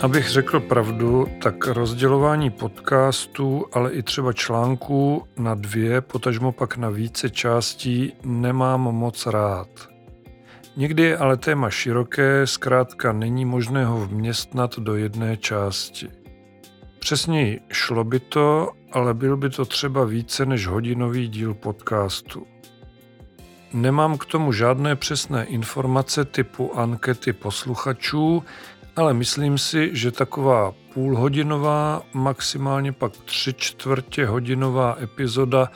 Abych řekl pravdu, tak rozdělování podcastů, ale i třeba článků na dvě, potažmo pak na více částí nemám moc rád. Někdy je ale téma široké, zkrátka není možné ho vměstnat do jedné části. Přesněji šlo by to, ale byl by to třeba více než hodinový díl podcastu. Nemám k tomu žádné přesné informace typu ankety posluchačů, ale myslím si, že taková půlhodinová, maximálně pak tři čtvrtě hodinová epizoda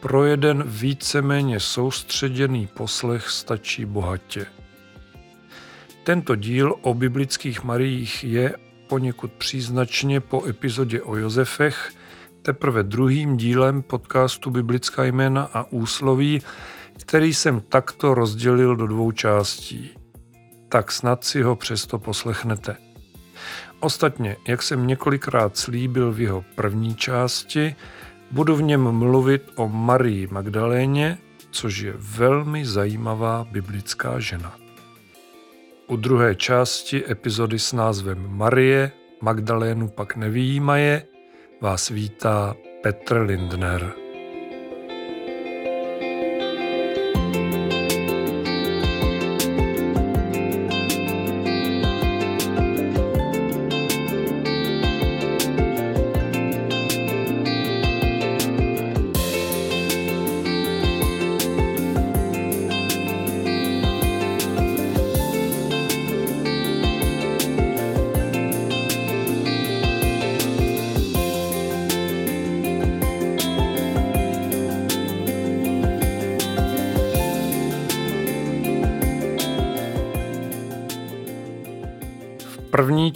pro jeden víceméně soustředěný poslech stačí bohatě. Tento díl o biblických Mariích je poněkud příznačně po epizodě o Josefech teprve druhým dílem podcastu Biblická jména a úsloví, který jsem takto rozdělil do dvou částí. Tak snad si ho přesto poslechnete. Ostatně, jak jsem několikrát slíbil v jeho první části, budu v něm mluvit o Marii Magdaléně, což je velmi zajímavá biblická žena. U druhé části epizody s názvem Marie, Magdalénu pak nevýjímaje, vás vítá Petr Lindner.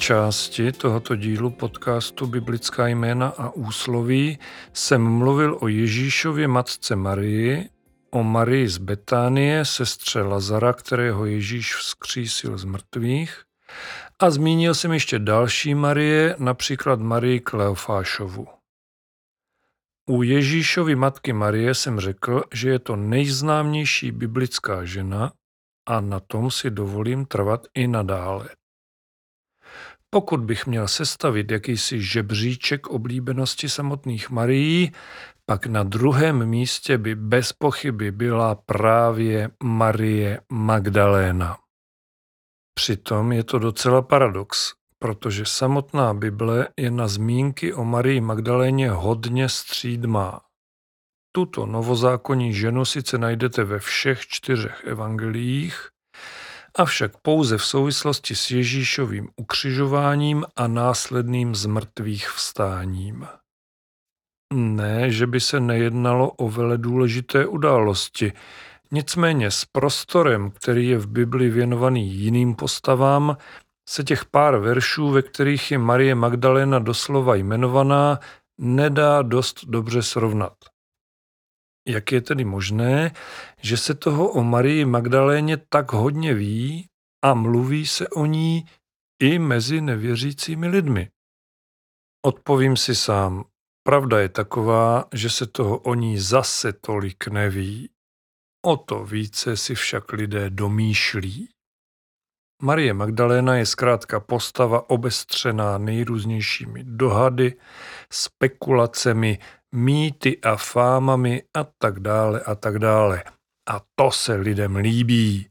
Části tohoto dílu podcastu Biblická jména a úsloví jsem mluvil o Ježíšově matce Marii, o Marii z Betánie, sestře Lazara, kterého Ježíš vzkřísil z mrtvých, a zmínil jsem ještě další Marie, například Marii Kleofášovu. U Ježíšovy matky Marie jsem řekl, že je to nejznámější biblická žena a na tom si dovolím trvat i nadále. Pokud bych měl sestavit jakýsi žebříček oblíbenosti samotných Marií, pak na druhém místě by bez pochyby byla právě Marie Magdaléna. Přitom je to docela paradox, protože samotná Bible je na zmínky o Marii Magdaléně hodně střídmá. Tuto novozákonní ženu sice najdete ve všech čtyřech evangeliích, avšak pouze v souvislosti s Ježíšovým ukřižováním a následným zmrtvých vstáním. Ne, že by se nejednalo o vele důležité události, nicméně s prostorem, který je v Bibli věnovaný jiným postavám, se těch pár veršů, ve kterých je Marie Magdalena doslova jmenovaná, nedá dost dobře srovnat. Jak je tedy možné, že se toho o Marii Magdaléně tak hodně ví a mluví se o ní i mezi nevěřícími lidmi? Odpovím si sám. Pravda je taková, že se toho o ní zase tolik neví. O to více si však lidé domýšlí. Marie Magdaléna je zkrátka postava obestřená nejrůznějšími dohady, spekulacemi, mýty a fámami a tak dále a tak dále. A to se lidem líbí.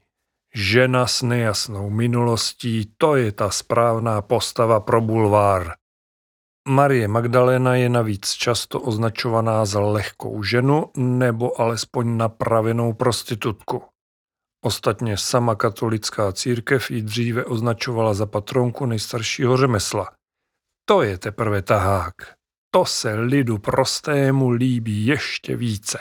Žena s nejasnou minulostí, to je ta správná postava pro bulvár. Marie Magdalena je navíc často označovaná za lehkou ženu nebo alespoň napravenou prostitutku. Ostatně sama katolická církev ji dříve označovala za patronku nejstaršího řemesla. To je teprve tahák. To se lidu prostému líbí ještě více.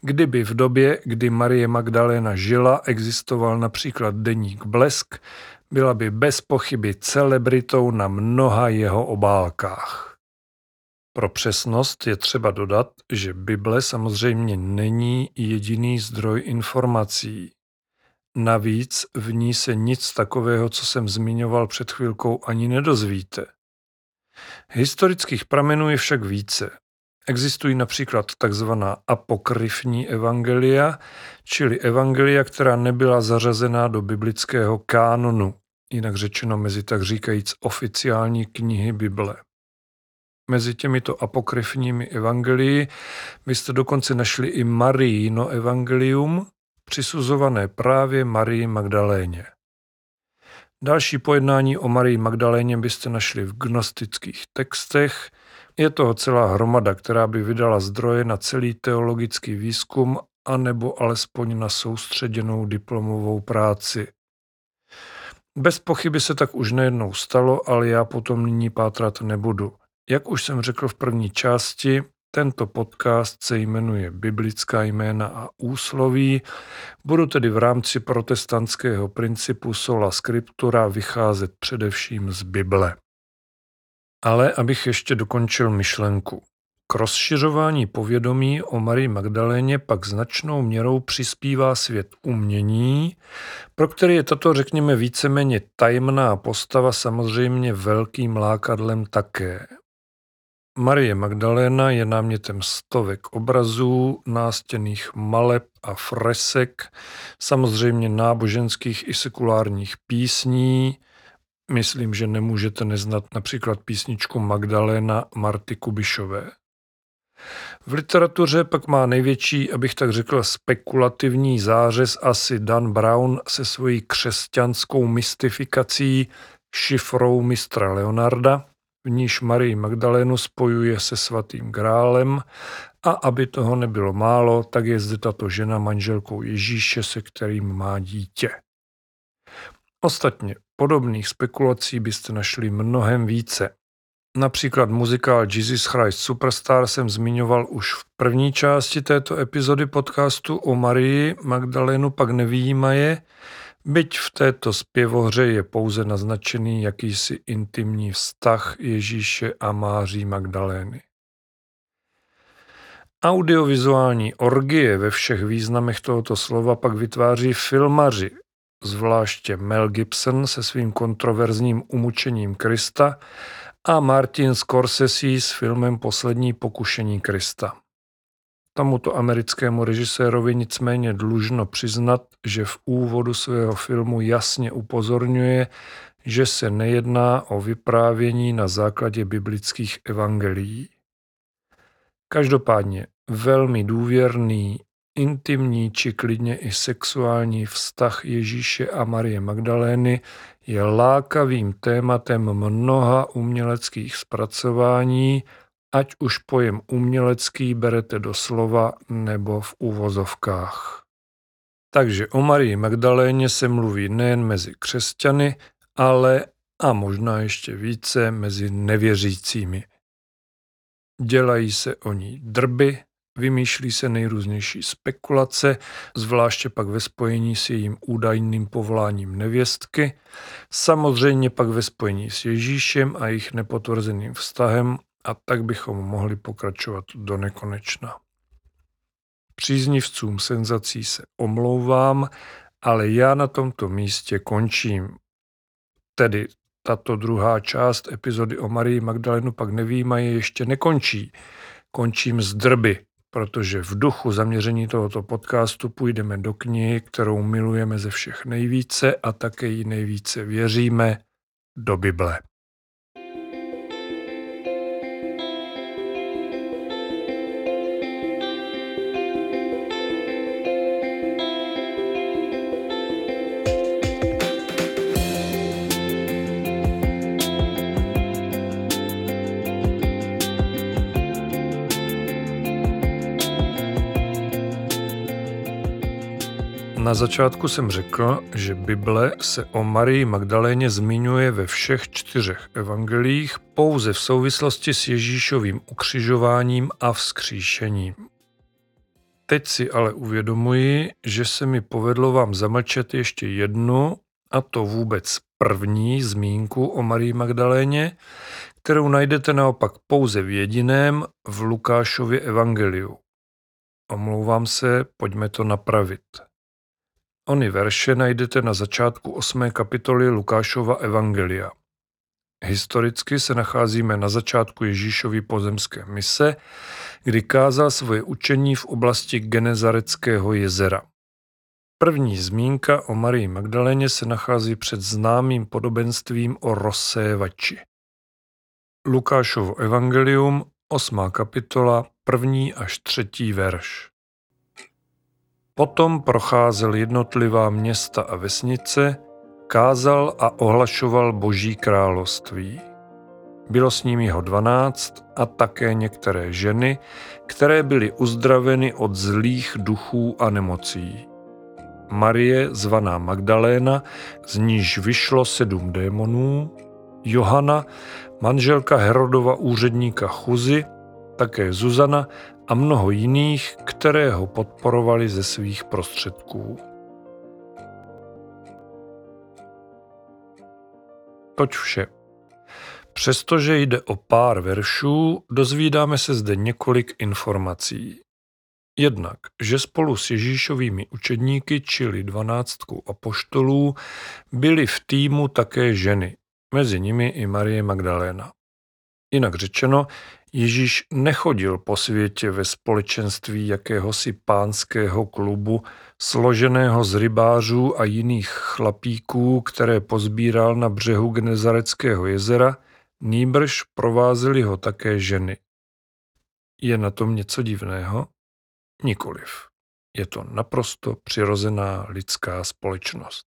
Kdyby v době, kdy Marie Magdalena žila, existoval například deník Blesk, byla by bez pochyby celebritou na mnoha jeho obálkách. Pro přesnost je třeba dodat, že Bible samozřejmě není jediný zdroj informací. Navíc v ní se nic takového, co jsem zmiňoval před chvilkou, ani nedozvíte. Historických pramenů je však více. Existují například takzvaná apokryfní evangelia, čili evangelia, která nebyla zařazená do biblického kánonu. jinak řečeno mezi tak říkajíc oficiální knihy Bible. Mezi těmito apokryfními evangelii byste dokonce našli i Marijino evangelium, přisuzované právě Marii Magdaléně. Další pojednání o Marii Magdaléně byste našli v gnostických textech. Je toho celá hromada, která by vydala zdroje na celý teologický výzkum anebo alespoň na soustředěnou diplomovou práci. Bez pochyby se tak už nejednou stalo, ale já potom nyní pátrat nebudu. Jak už jsem řekl v první části, tento podcast se jmenuje Biblická jména a úsloví. Budu tedy v rámci protestantského principu sola scriptura vycházet především z Bible. Ale abych ještě dokončil myšlenku. K rozšiřování povědomí o Marii Magdaléně pak značnou měrou přispívá svět umění, pro který je tato, řekněme, víceméně tajemná postava samozřejmě velkým lákadlem také. Marie Magdaléna je námětem stovek obrazů, nástěných maleb a fresek, samozřejmě náboženských i sekulárních písní. Myslím, že nemůžete neznat například písničku Magdaléna Marty Kubišové. V literatuře pak má největší, abych tak řekl, spekulativní zářez asi Dan Brown se svojí křesťanskou mystifikací šifrou mistra Leonarda, v níž Marii Magdalénu spojuje se svatým grálem a aby toho nebylo málo, tak je zde tato žena manželkou Ježíše, se kterým má dítě. Ostatně podobných spekulací byste našli mnohem více. Například muzikál Jesus Christ Superstar jsem zmiňoval už v první části této epizody podcastu o Marii Magdalénu pak nevýjímaje, byť v této zpěvohře je pouze naznačený jakýsi intimní vztah Ježíše a Máří Magdalény. Audiovizuální orgie ve všech významech tohoto slova pak vytváří filmaři, zvláště Mel Gibson se svým kontroverzním umučením Krista a Martin Scorsese s filmem Poslední pokušení Krista. Tomuto americkému režisérovi nicméně dlužno přiznat, že v úvodu svého filmu jasně upozorňuje, že se nejedná o vyprávění na základě biblických evangelií. Každopádně velmi důvěrný, intimní či klidně i sexuální vztah Ježíše a Marie Magdalény je lákavým tématem mnoha uměleckých zpracování, ať už pojem umělecký berete do slova nebo v úvozovkách. Takže o Marii Magdaléně se mluví nejen mezi křesťany, ale a možná ještě více mezi nevěřícími. Dělají se o ní drby, vymýšlí se nejrůznější spekulace, zvláště pak ve spojení s jejím údajným povoláním nevěstky, samozřejmě pak ve spojení s Ježíšem a jejich nepotvrzeným vztahem a tak bychom mohli pokračovat do nekonečna. Příznivcům senzací se omlouvám, ale já na tomto místě končím. Tedy tato druhá část epizody o Marii Magdalenu pak nevýmaje ještě nekončí. Končím z drby, protože v duchu zaměření tohoto podcastu půjdeme do knihy, kterou milujeme ze všech nejvíce a také ji nejvíce věříme, do Bible. Na začátku jsem řekl, že Bible se o Marii Magdaléně zmiňuje ve všech čtyřech evangelích pouze v souvislosti s Ježíšovým ukřižováním a vzkříšením. Teď si ale uvědomuji, že se mi povedlo vám zamlčet ještě jednu, a to vůbec první zmínku o Marii Magdaléně, kterou najdete naopak pouze v jediném v Lukášově evangeliu. Omlouvám se, pojďme to napravit. Ony verše najdete na začátku 8. kapitoly Lukášova Evangelia. Historicky se nacházíme na začátku Ježíšovy pozemské mise, kdy kázal svoje učení v oblasti Genezareckého jezera. První zmínka o Marii Magdaléně se nachází před známým podobenstvím o rozsévači. Lukášovo evangelium, 8. kapitola, první až třetí verš. Potom procházel jednotlivá města a vesnice, kázal a ohlašoval Boží království. Bylo s ním jeho dvanáct a také některé ženy, které byly uzdraveny od zlých duchů a nemocí. Marie, zvaná Magdaléna, z níž vyšlo sedm démonů, Johana, manželka Herodova úředníka Chuzy, také Zuzana a mnoho jiných, které ho podporovali ze svých prostředků. Toť vše. Přestože jde o pár veršů, dozvídáme se zde několik informací. Jednak, že spolu s Ježíšovými učedníky, čili dvanáctkou apoštolů, byly v týmu také ženy, mezi nimi i Marie Magdaléna. Jinak řečeno, Ježíš nechodil po světě ve společenství jakéhosi pánského klubu, složeného z rybářů a jiných chlapíků, které pozbíral na břehu Genezareckého jezera, nýbrž provázely ho také ženy. Je na tom něco divného? Nikoliv. Je to naprosto přirozená lidská společnost.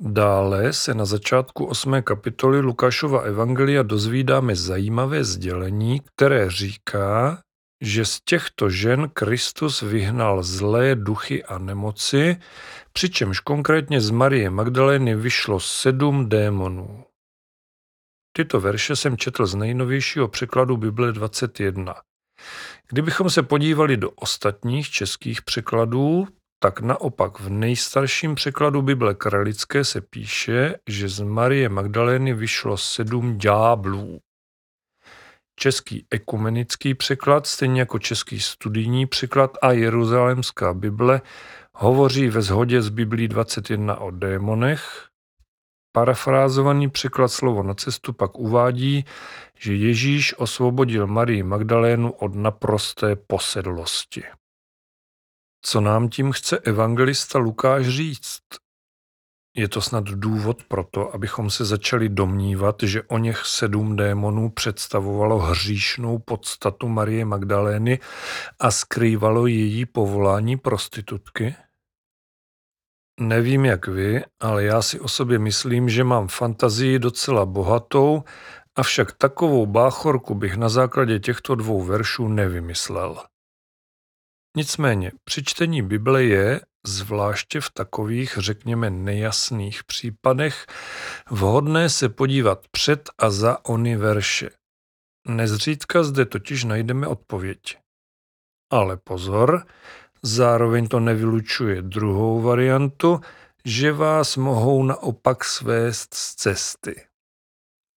Dále se na začátku 8. kapitoly Lukášova evangelia dozvídáme zajímavé sdělení, které říká, že z těchto žen Kristus vyhnal zlé duchy a nemoci, přičemž konkrétně z Marie Magdalény vyšlo sedm démonů. Tyto verše jsem četl z nejnovějšího překladu Bible 21. Kdybychom se podívali do ostatních českých překladů, tak naopak v nejstarším překladu Bible Kralické se píše, že z Marie Magdalény vyšlo sedm ďáblů. Český ekumenický překlad, stejně jako český studijní překlad a Jeruzalémská Bible, hovoří ve shodě s Biblí 21 o démonech. Parafrázovaný překlad slovo na cestu pak uvádí, že Ježíš osvobodil Marii Magdalénu od naprosté posedlosti. Co nám tím chce evangelista Lukáš říct? Je to snad důvod pro to, abychom se začali domnívat, že o něch sedm démonů představovalo hříšnou podstatu Marie Magdalény a skrývalo její povolání prostitutky? Nevím jak vy, ale já si o sobě myslím, že mám fantazii docela bohatou, avšak takovou báchorku bych na základě těchto dvou veršů nevymyslel. Nicméně při čtení Bible je, zvláště v takových, řekněme, nejasných případech, vhodné se podívat před a za ony verše. Nezřídka zde totiž najdeme odpověď. Ale pozor, zároveň to nevylučuje druhou variantu, že vás mohou naopak svést z cesty.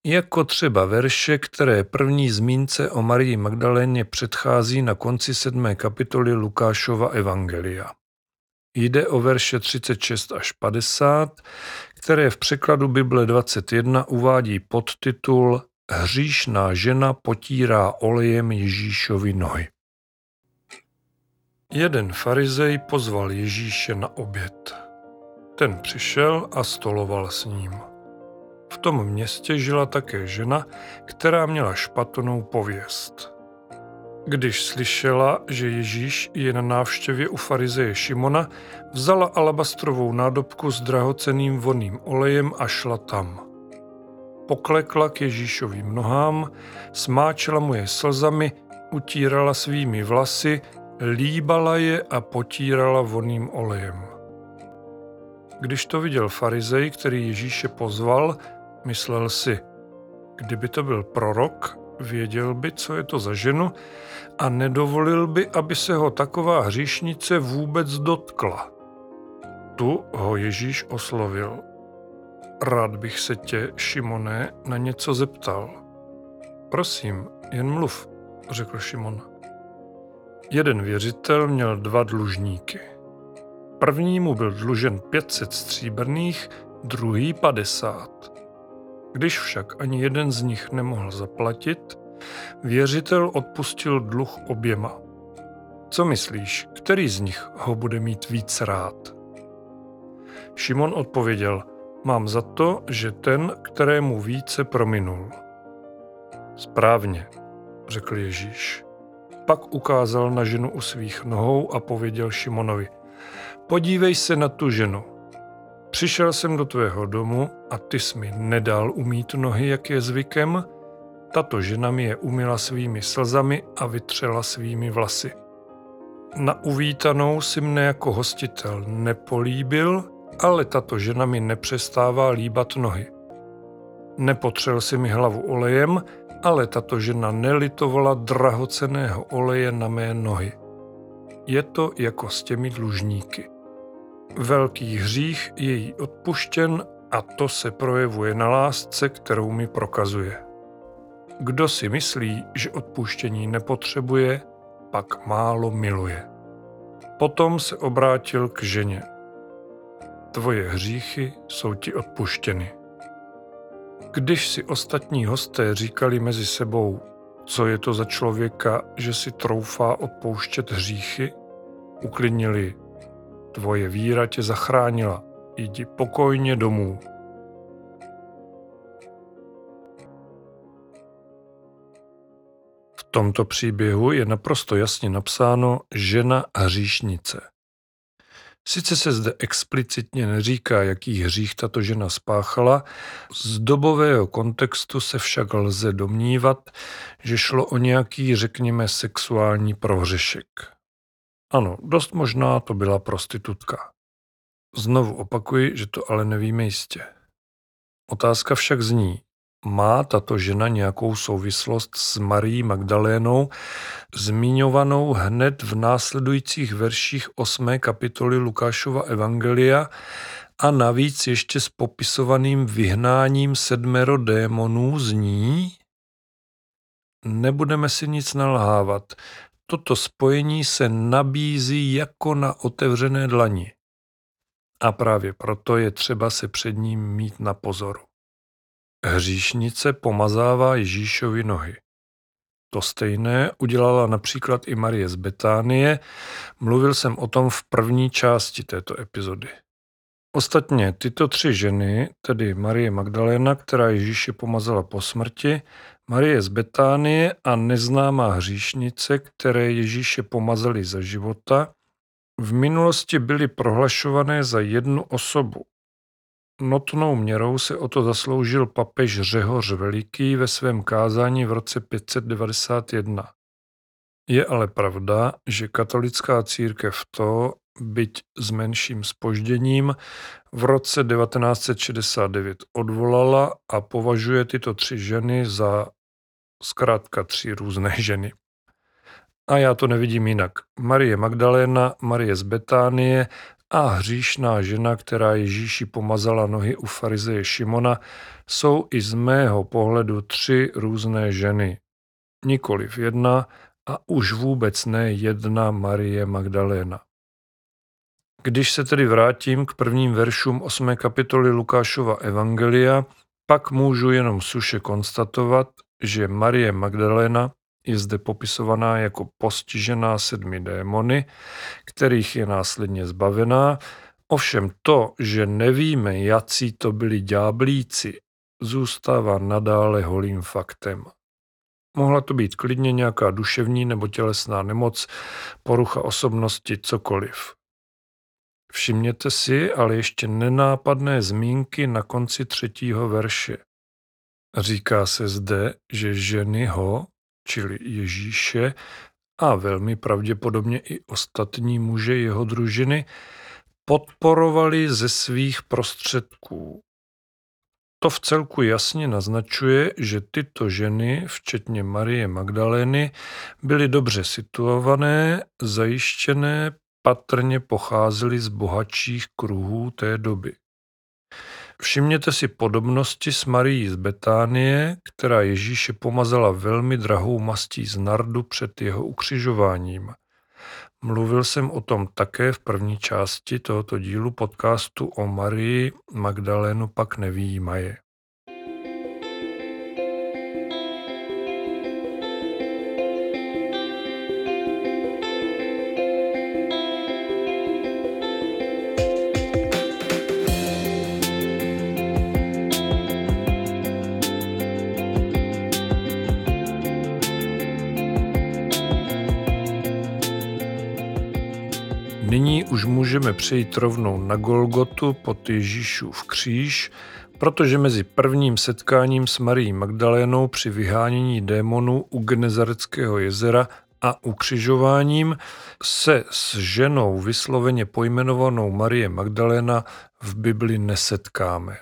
Jako třeba verše, které první zmínce o Marii Magdaléně předchází na konci sedmé kapitoly Lukášova Evangelia. Jde o verše 36 až 50, které v překladu Bible 21 uvádí podtitul Hříšná žena potírá olejem Ježíšovi nohy. Jeden farizej pozval Ježíše na oběd. Ten přišel a stoloval s ním. V tom městě žila také žena, která měla špatnou pověst. Když slyšela, že Ježíš je na návštěvě u farizeje Šimona, vzala alabastrovou nádobku s drahoceným vonným olejem a šla tam. Poklekla k Ježíšovým nohám, smáčela mu je slzami, utírala svými vlasy, líbala je a potírala vonným olejem. Když to viděl farizej, který Ježíše pozval, Myslel si, kdyby to byl prorok, věděl by, co je to za ženu a nedovolil by, aby se ho taková hříšnice vůbec dotkla. Tu ho Ježíš oslovil. Rád bych se tě, Šimone, na něco zeptal. Prosím, jen mluv, řekl Šimon. Jeden věřitel měl dva dlužníky. Prvnímu byl dlužen 500 stříbrných, druhý 50. Když však ani jeden z nich nemohl zaplatit, věřitel odpustil dluh oběma. Co myslíš, který z nich ho bude mít víc rád? Šimon odpověděl, mám za to, že ten, kterému více prominul. Správně, řekl Ježíš. Pak ukázal na ženu u svých nohou a pověděl Šimonovi, podívej se na tu ženu. Přišel jsem do tvého domu a ty jsi mi nedal umít nohy, jak je zvykem, tato žena mi je umila svými slzami a vytřela svými vlasy. Na uvítanou si mne jako hostitel nepolíbil, ale tato žena mi nepřestává líbat nohy. Nepotřel si mi hlavu olejem, ale tato žena nelitovala drahoceného oleje na mé nohy. Je to jako s těmi dlužníky. Velký hřích je jí odpuštěn a to se projevuje na lásce, kterou mi prokazuje. Kdo si myslí, že odpuštění nepotřebuje, pak málo miluje. Potom se obrátil k ženě. Tvoje hříchy jsou ti odpuštěny. Když si ostatní hosté říkali mezi sebou, co je to za člověka, že si troufá odpouštět hříchy, uklidnili, tvoje víra tě zachránila, jdi pokojně domů. tomto příběhu je naprosto jasně napsáno žena hříšnice. Sice se zde explicitně neříká, jaký hřích tato žena spáchala, z dobového kontextu se však lze domnívat, že šlo o nějaký, řekněme, sexuální prohřešek. Ano, dost možná to byla prostitutka. Znovu opakuji, že to ale nevíme jistě. Otázka však zní, má tato žena nějakou souvislost s Marí Magdalénou, zmiňovanou hned v následujících verších 8. kapitoly Lukášova Evangelia a navíc ještě s popisovaným vyhnáním sedmero démonů z ní? Nebudeme si nic nalhávat. Toto spojení se nabízí jako na otevřené dlani. A právě proto je třeba se před ním mít na pozoru. Hříšnice pomazává Ježíšovi nohy. To stejné udělala například i Marie z Betánie, mluvil jsem o tom v první části této epizody. Ostatně tyto tři ženy, tedy Marie Magdalena, která Ježíše pomazala po smrti, Marie z Betánie a neznámá hříšnice, které Ježíše pomazali za života, v minulosti byly prohlašované za jednu osobu, Notnou měrou se o to zasloužil papež Řehoř Veliký ve svém kázání v roce 591. Je ale pravda, že katolická církev to, byť s menším spožděním, v roce 1969 odvolala a považuje tyto tři ženy za zkrátka tři různé ženy. A já to nevidím jinak. Marie Magdaléna, Marie z Betánie a hříšná žena, která Ježíši pomazala nohy u farizeje Šimona, jsou i z mého pohledu tři různé ženy. Nikoliv jedna a už vůbec ne jedna Marie Magdaléna. Když se tedy vrátím k prvním veršům 8. kapitoly Lukášova Evangelia, pak můžu jenom suše konstatovat, že Marie Magdalena je zde popisovaná jako postižená sedmi démony, kterých je následně zbavená. Ovšem to, že nevíme, jací to byli ďáblíci, zůstává nadále holým faktem. Mohla to být klidně nějaká duševní nebo tělesná nemoc, porucha osobnosti, cokoliv. Všimněte si ale ještě nenápadné zmínky na konci třetího verše. Říká se zde, že ženy ho, čili Ježíše, a velmi pravděpodobně i ostatní muže jeho družiny, podporovali ze svých prostředků. To v celku jasně naznačuje, že tyto ženy, včetně Marie Magdalény, byly dobře situované, zajištěné, patrně pocházely z bohatších kruhů té doby. Všimněte si podobnosti s Marií z Betánie, která Ježíše pomazala velmi drahou mastí z nardu před jeho ukřižováním. Mluvil jsem o tom také v první části tohoto dílu podcastu o Marii Magdalénu pak nevýjímaje. Přejít rovnou na Golgotu pod Ježíšův kříž, protože mezi prvním setkáním s Marí Magdalénou při vyhánění démonů u Genezareckého jezera a ukřižováním se s ženou vysloveně pojmenovanou Marie Magdaléna v Bibli nesetkáme.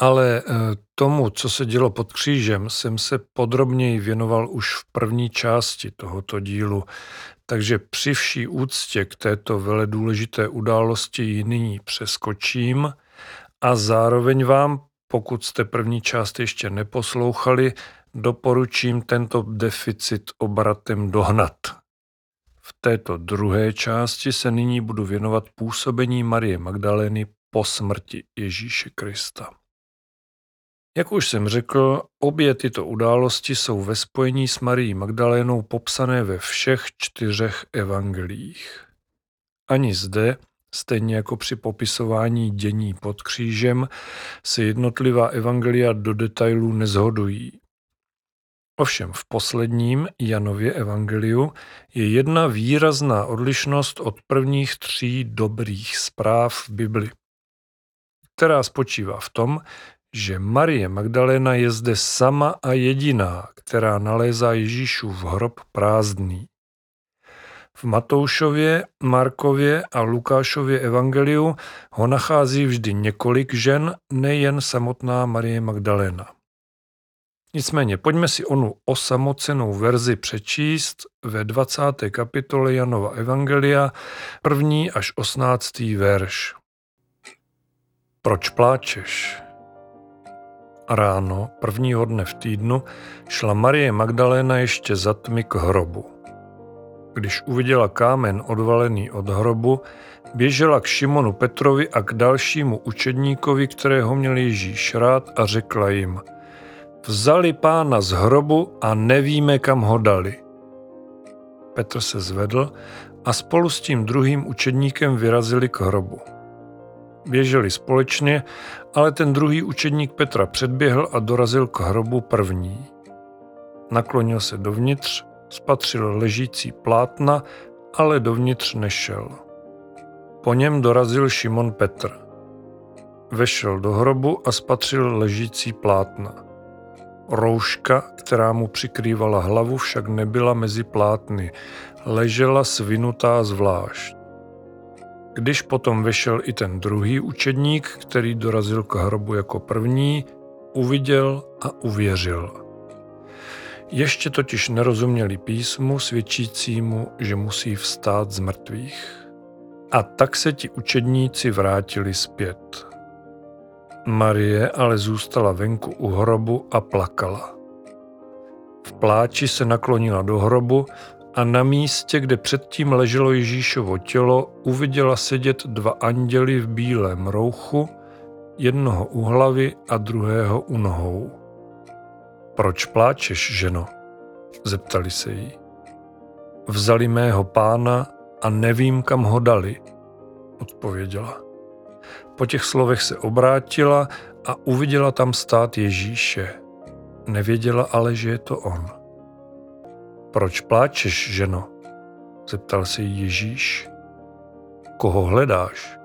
Ale eh, tomu, co se dělo pod křížem, jsem se podrobněji věnoval už v první části tohoto dílu, takže při vší úctě k této vele důležité události ji nyní přeskočím a zároveň vám, pokud jste první část ještě neposlouchali, doporučím tento deficit obratem dohnat. V této druhé části se nyní budu věnovat působení Marie Magdalény po smrti Ježíše Krista. Jak už jsem řekl, obě tyto události jsou ve spojení s Marií Magdalénou popsané ve všech čtyřech evangelích. Ani zde, stejně jako při popisování dění pod křížem, se jednotlivá evangelia do detailů nezhodují. Ovšem v posledním Janově evangeliu je jedna výrazná odlišnost od prvních tří dobrých zpráv v Bibli, která spočívá v tom, že Marie Magdalena je zde sama a jediná, která nalézá Ježíšův hrob prázdný. V Matoušově, Markově a Lukášově evangeliu ho nachází vždy několik žen, nejen samotná Marie Magdalena. Nicméně pojďme si onu osamocenou verzi přečíst ve 20. kapitole Janova Evangelia, první až 18. verš. Proč pláčeš? Ráno, prvního dne v týdnu, šla Marie Magdaléna ještě za tmy k hrobu. Když uviděla kámen odvalený od hrobu, běžela k Šimonu Petrovi a k dalšímu učedníkovi, kterého měl Ježíš rád a řekla jim – Vzali pána z hrobu a nevíme, kam ho dali. Petr se zvedl a spolu s tím druhým učedníkem vyrazili k hrobu. Běželi společně, ale ten druhý učedník Petra předběhl a dorazil k hrobu první. Naklonil se dovnitř, spatřil ležící plátna, ale dovnitř nešel. Po něm dorazil Šimon Petr. Vešel do hrobu a spatřil ležící plátna. Rouška, která mu přikrývala hlavu, však nebyla mezi plátny, ležela svinutá zvlášť. Když potom vešel i ten druhý učedník, který dorazil k hrobu jako první, uviděl a uvěřil. Ještě totiž nerozuměli písmu svědčícímu, že musí vstát z mrtvých. A tak se ti učedníci vrátili zpět. Marie ale zůstala venku u hrobu a plakala. V pláči se naklonila do hrobu a na místě, kde předtím leželo Ježíšovo tělo, uviděla sedět dva anděly v bílém rouchu, jednoho u hlavy a druhého u nohou. Proč pláčeš, ženo? zeptali se jí. Vzali mého pána a nevím, kam ho dali, odpověděla. Po těch slovech se obrátila a uviděla tam stát Ježíše. Nevěděla ale, že je to on. Proč pláčeš, ženo? Zeptal se Ježíš. Koho hledáš?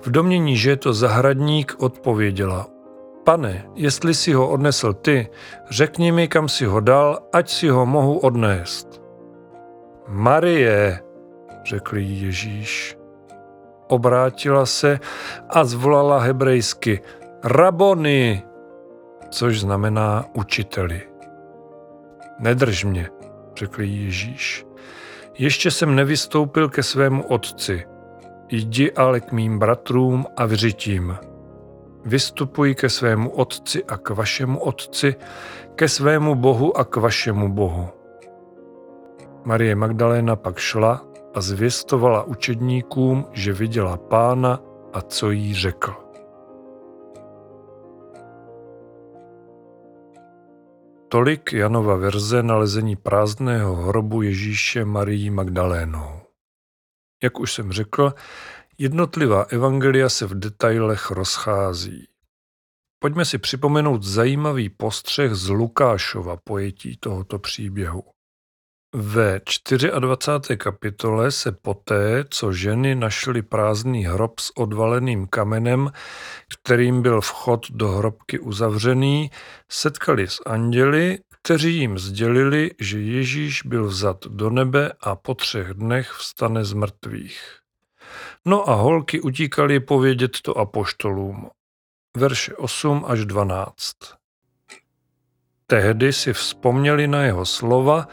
V domění, že je to zahradník, odpověděla. Pane, jestli si ho odnesl ty, řekni mi, kam si ho dal, ať si ho mohu odnést. Marie, řekl jí Ježíš. Obrátila se a zvolala hebrejsky Rabony, což znamená učiteli. Nedrž mě, řekl Ježíš. Ještě jsem nevystoupil ke svému otci. Jdi ale k mým bratrům a vřitím. Vystupuj ke svému otci a k vašemu otci, ke svému bohu a k vašemu bohu. Marie Magdaléna pak šla a zvěstovala učedníkům, že viděla pána a co jí řekl. Tolik Janova verze nalezení prázdného hrobu Ježíše Marii Magdalénou. Jak už jsem řekl, jednotlivá evangelia se v detailech rozchází. Pojďme si připomenout zajímavý postřeh z Lukášova pojetí tohoto příběhu. Ve 24. kapitole se poté, co ženy našly prázdný hrob s odvaleným kamenem, kterým byl vchod do hrobky uzavřený, setkali s anděli, kteří jim sdělili, že Ježíš byl vzat do nebe a po třech dnech vstane z mrtvých. No a holky utíkali povědět to apoštolům. Verše 8 až 12. Tehdy si vzpomněli na jeho slova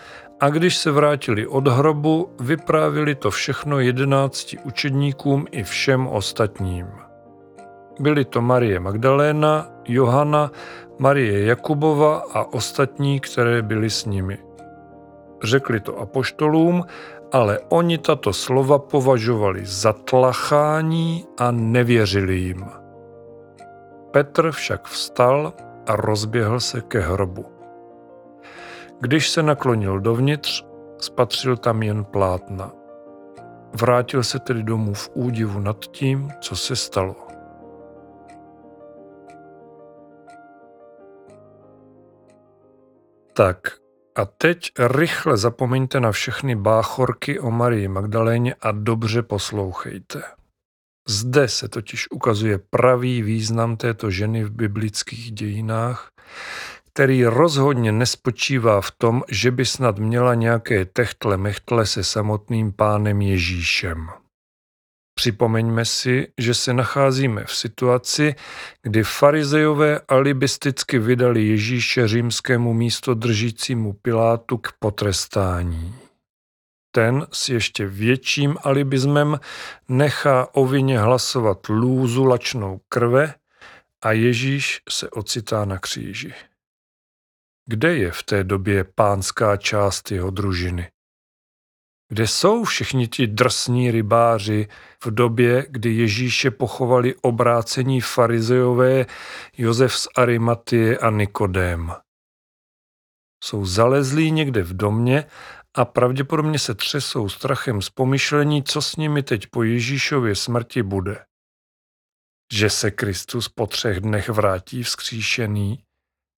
a když se vrátili od hrobu, vyprávili to všechno jedenácti učedníkům i všem ostatním. Byly to Marie Magdaléna, Johana, Marie Jakubova a ostatní, které byly s nimi. Řekli to apoštolům, ale oni tato slova považovali za tlachání a nevěřili jim. Petr však vstal a rozběhl se ke hrobu. Když se naklonil dovnitř, spatřil tam jen plátna. Vrátil se tedy domů v údivu nad tím, co se stalo. Tak a teď rychle zapomeňte na všechny báchorky o Marii Magdaléně a dobře poslouchejte. Zde se totiž ukazuje pravý význam této ženy v biblických dějinách, který rozhodně nespočívá v tom, že by snad měla nějaké techtle mechtle se samotným pánem Ježíšem. Připomeňme si, že se nacházíme v situaci, kdy farizejové alibisticky vydali Ježíše římskému místo držícímu Pilátu k potrestání. Ten s ještě větším alibismem nechá o vině hlasovat lůzu lačnou krve a Ježíš se ocitá na kříži. Kde je v té době pánská část jeho družiny? Kde jsou všichni ti drsní rybáři v době, kdy Ježíše pochovali obrácení farizeové Josef z Arimatie a Nikodém? Jsou zalezlí někde v domě a pravděpodobně se třesou strachem z pomyšlení, co s nimi teď po Ježíšově smrti bude. Že se Kristus po třech dnech vrátí vzkříšený?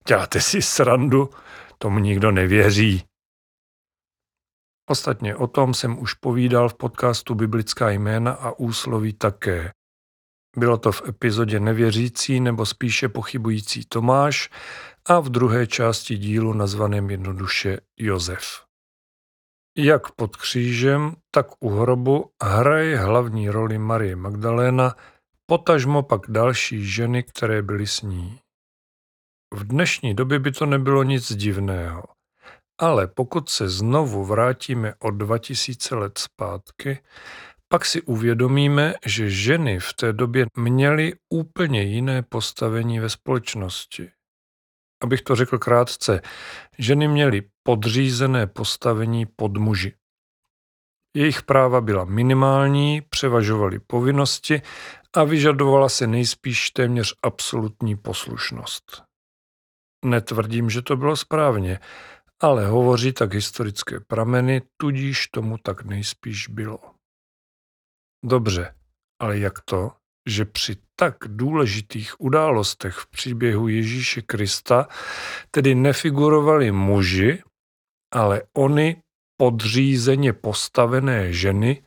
Děláte si srandu? Tomu nikdo nevěří. Ostatně o tom jsem už povídal v podcastu Biblická jména a úsloví také. Bylo to v epizodě Nevěřící nebo spíše pochybující Tomáš a v druhé části dílu nazvaném jednoduše Josef. Jak pod křížem, tak u hrobu hraje hlavní roli Marie Magdaléna, potažmo pak další ženy, které byly s ní. V dnešní době by to nebylo nic divného. Ale pokud se znovu vrátíme o 2000 let zpátky, pak si uvědomíme, že ženy v té době měly úplně jiné postavení ve společnosti. Abych to řekl krátce, ženy měly podřízené postavení pod muži. Jejich práva byla minimální, převažovaly povinnosti a vyžadovala se nejspíš téměř absolutní poslušnost. Netvrdím, že to bylo správně, ale hovoří tak historické prameny, tudíž tomu tak nejspíš bylo. Dobře, ale jak to, že při tak důležitých událostech v příběhu Ježíše Krista tedy nefigurovali muži, ale oni podřízeně postavené ženy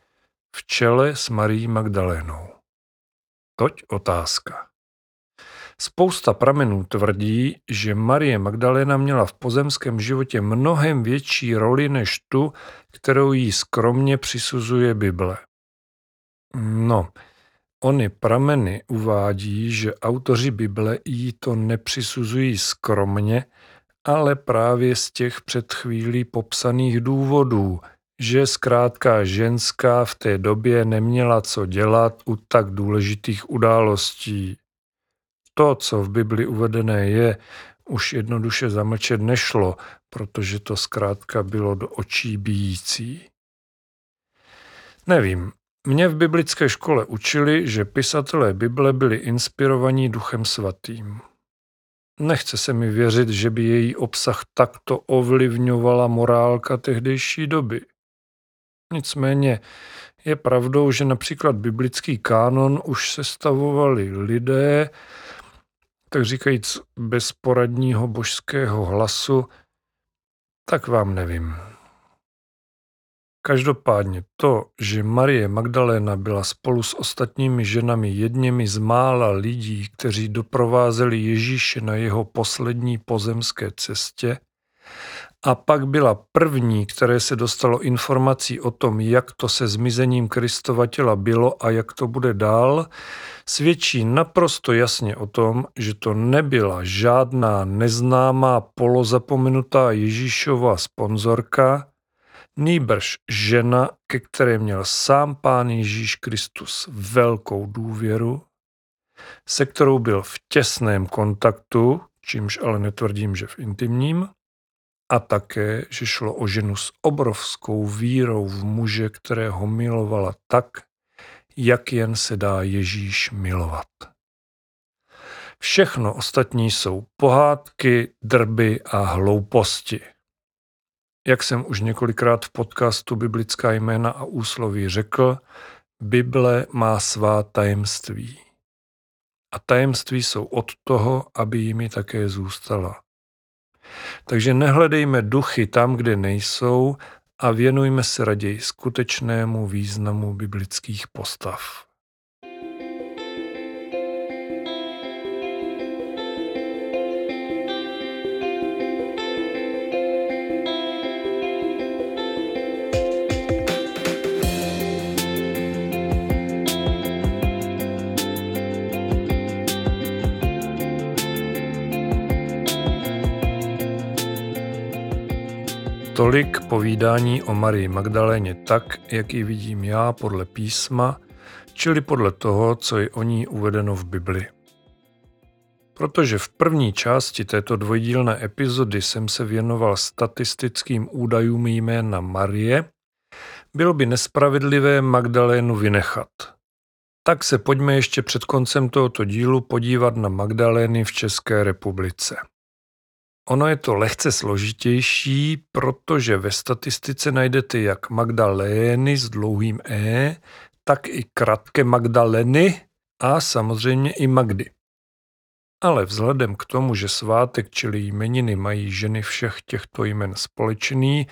v čele s Marí Magdalénou? Toť otázka. Spousta pramenů tvrdí, že Marie Magdalena měla v pozemském životě mnohem větší roli než tu, kterou jí skromně přisuzuje Bible. No, ony prameny uvádí, že autoři Bible jí to nepřisuzují skromně, ale právě z těch před chvílí popsaných důvodů, že zkrátka ženská v té době neměla co dělat u tak důležitých událostí. To, co v Bibli uvedené je, už jednoduše zamlčet nešlo, protože to zkrátka bylo do očí bíjící. Nevím, mě v biblické škole učili, že pisatelé Bible byli inspirovaní duchem svatým. Nechce se mi věřit, že by její obsah takto ovlivňovala morálka tehdejší doby. Nicméně je pravdou, že například biblický kánon už sestavovali lidé, tak říkajíc bez poradního božského hlasu, tak vám nevím. Každopádně to, že Marie Magdaléna byla spolu s ostatními ženami jedněmi z mála lidí, kteří doprovázeli Ježíše na jeho poslední pozemské cestě, a pak byla první, které se dostalo informací o tom, jak to se zmizením Kristova těla bylo a jak to bude dál, svědčí naprosto jasně o tom, že to nebyla žádná neznámá polozapomenutá Ježíšova sponzorka, nýbrž žena, ke které měl sám Pán Ježíš Kristus velkou důvěru, se kterou byl v těsném kontaktu, čímž ale netvrdím, že v intimním, a také, že šlo o ženu s obrovskou vírou v muže, kterého milovala tak, jak jen se dá Ježíš milovat. Všechno ostatní jsou pohádky, drby a hlouposti. Jak jsem už několikrát v podcastu Biblická jména a úsloví řekl, Bible má svá tajemství. A tajemství jsou od toho, aby jimi také zůstala. Takže nehledejme duchy tam, kde nejsou a věnujme se raději skutečnému významu biblických postav. Tolik povídání o Marii Magdaléně tak, jak ji vidím já podle písma, čili podle toho, co je o ní uvedeno v Bibli. Protože v první části této dvojdílné epizody jsem se věnoval statistickým údajům jména Marie, bylo by nespravedlivé Magdalénu vynechat. Tak se pojďme ještě před koncem tohoto dílu podívat na Magdalény v České republice. Ono je to lehce složitější, protože ve statistice najdete jak Magdalény s dlouhým E, tak i krátké Magdaleny a samozřejmě i Magdy. Ale vzhledem k tomu, že svátek, čili jmeniny mají ženy všech těchto jmen společný,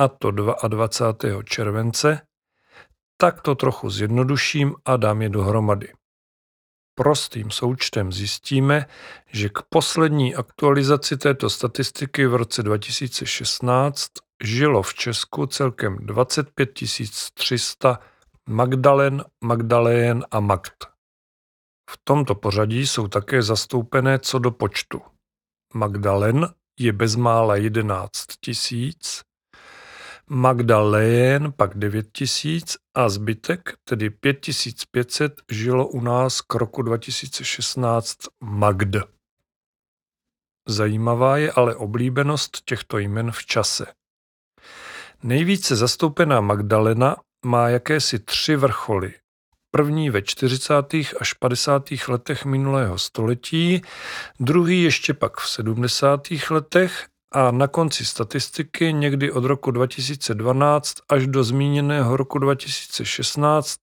a to 22. července, tak to trochu zjednoduším a dám je dohromady. Prostým součtem zjistíme, že k poslední aktualizaci této statistiky v roce 2016 žilo v Česku celkem 25 300 Magdalen, Magdalén a Magd. V tomto pořadí jsou také zastoupené co do počtu. Magdalen je bezmála 11 tisíc, Magdalén pak 9 tisíc a zbytek, tedy 5500, žilo u nás k roku 2016 Magd. Zajímavá je ale oblíbenost těchto jmen v čase. Nejvíce zastoupená Magdalena má jakési tři vrcholy. První ve 40. až 50. letech minulého století, druhý ještě pak v 70. letech a na konci statistiky někdy od roku 2012 až do zmíněného roku 2016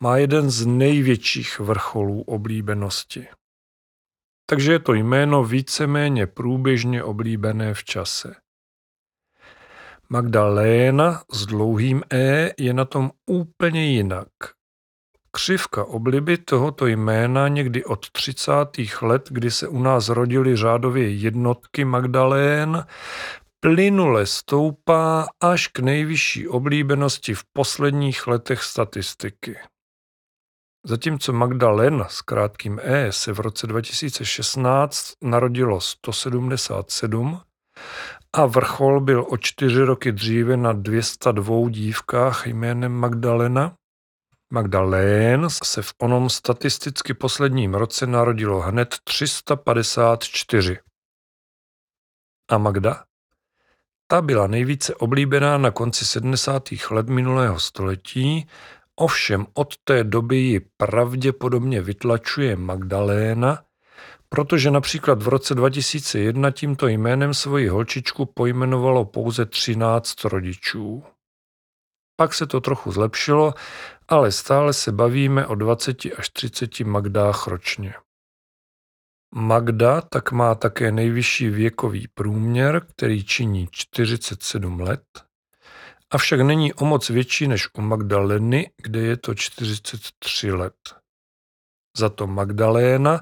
má jeden z největších vrcholů oblíbenosti. Takže je to jméno víceméně průběžně oblíbené v čase. Magdaléna s dlouhým E je na tom úplně jinak. Křivka obliby tohoto jména někdy od 30. let, kdy se u nás rodily řádově jednotky Magdalén, plynule stoupá až k nejvyšší oblíbenosti v posledních letech statistiky. Zatímco Magdalen s krátkým E se v roce 2016 narodilo 177 a vrchol byl o čtyři roky dříve na 202 dívkách jménem Magdalena, Magdalén se v onom statisticky posledním roce narodilo hned 354. A Magda? Ta byla nejvíce oblíbená na konci 70. let minulého století, ovšem od té doby ji pravděpodobně vytlačuje Magdaléna, protože například v roce 2001 tímto jménem svoji holčičku pojmenovalo pouze 13 rodičů. Pak se to trochu zlepšilo, ale stále se bavíme o 20 až 30 Magdách ročně. Magda tak má také nejvyšší věkový průměr, který činí 47 let avšak není o moc větší než u Magdaleny, kde je to 43 let. Za to Magdaléna,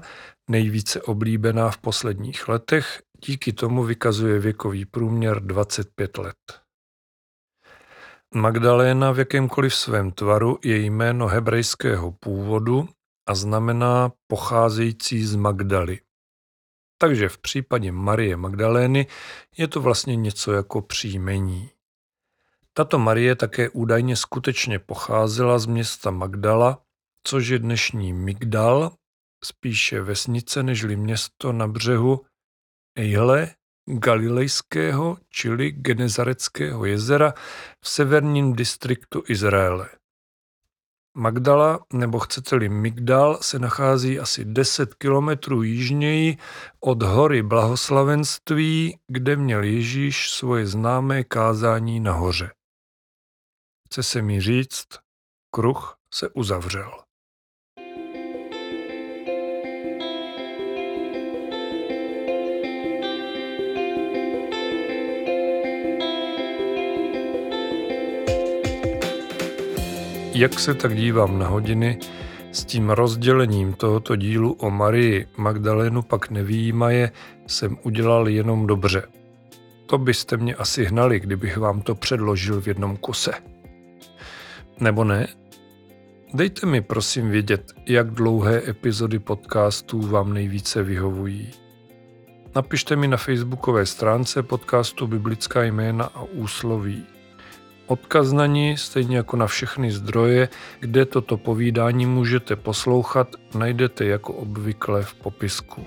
nejvíce oblíbená v posledních letech, díky tomu vykazuje věkový průměr 25 let. Magdaléna v jakémkoliv svém tvaru je jméno hebrejského původu a znamená pocházející z Magdaly. Takže v případě Marie Magdalény je to vlastně něco jako příjmení. Tato Marie také údajně skutečně pocházela z města Magdala, což je dnešní Migdal, spíše vesnice nežli město na břehu Ejhle, Galilejského, čili Genezareckého jezera v severním distriktu Izraele. Magdala, nebo chcete-li Migdal, se nachází asi 10 kilometrů jižněji od hory Blahoslavenství, kde měl Ježíš svoje známé kázání nahoře. Chce se mi říct, kruh se uzavřel. Jak se tak dívám na hodiny, s tím rozdělením tohoto dílu o Marii Magdalénu pak nevýjímaje jsem udělal jenom dobře. To byste mě asi hnali, kdybych vám to předložil v jednom kuse. Nebo ne? Dejte mi prosím vědět, jak dlouhé epizody podcastů vám nejvíce vyhovují. Napište mi na facebookové stránce podcastu Biblická jména a úsloví. Odkaz na ní, stejně jako na všechny zdroje, kde toto povídání můžete poslouchat, najdete jako obvykle v popisku.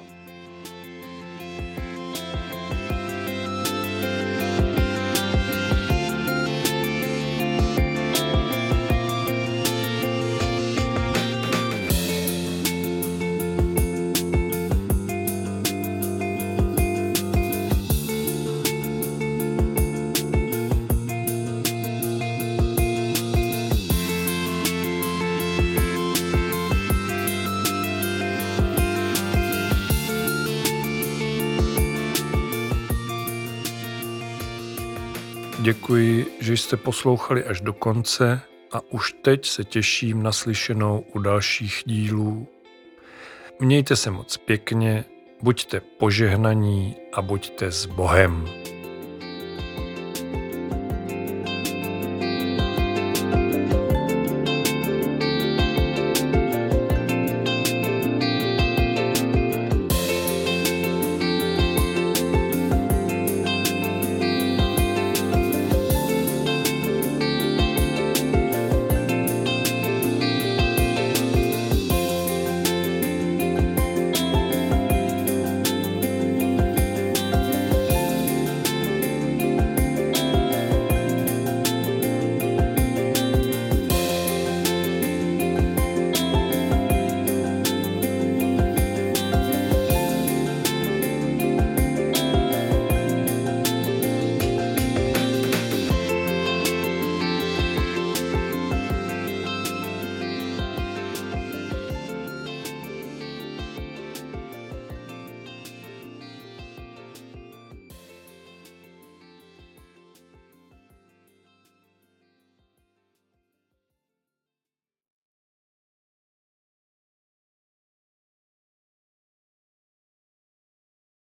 Jste poslouchali až do konce a už teď se těším na slyšenou u dalších dílů. Mějte se moc pěkně, buďte požehnaní a buďte s Bohem.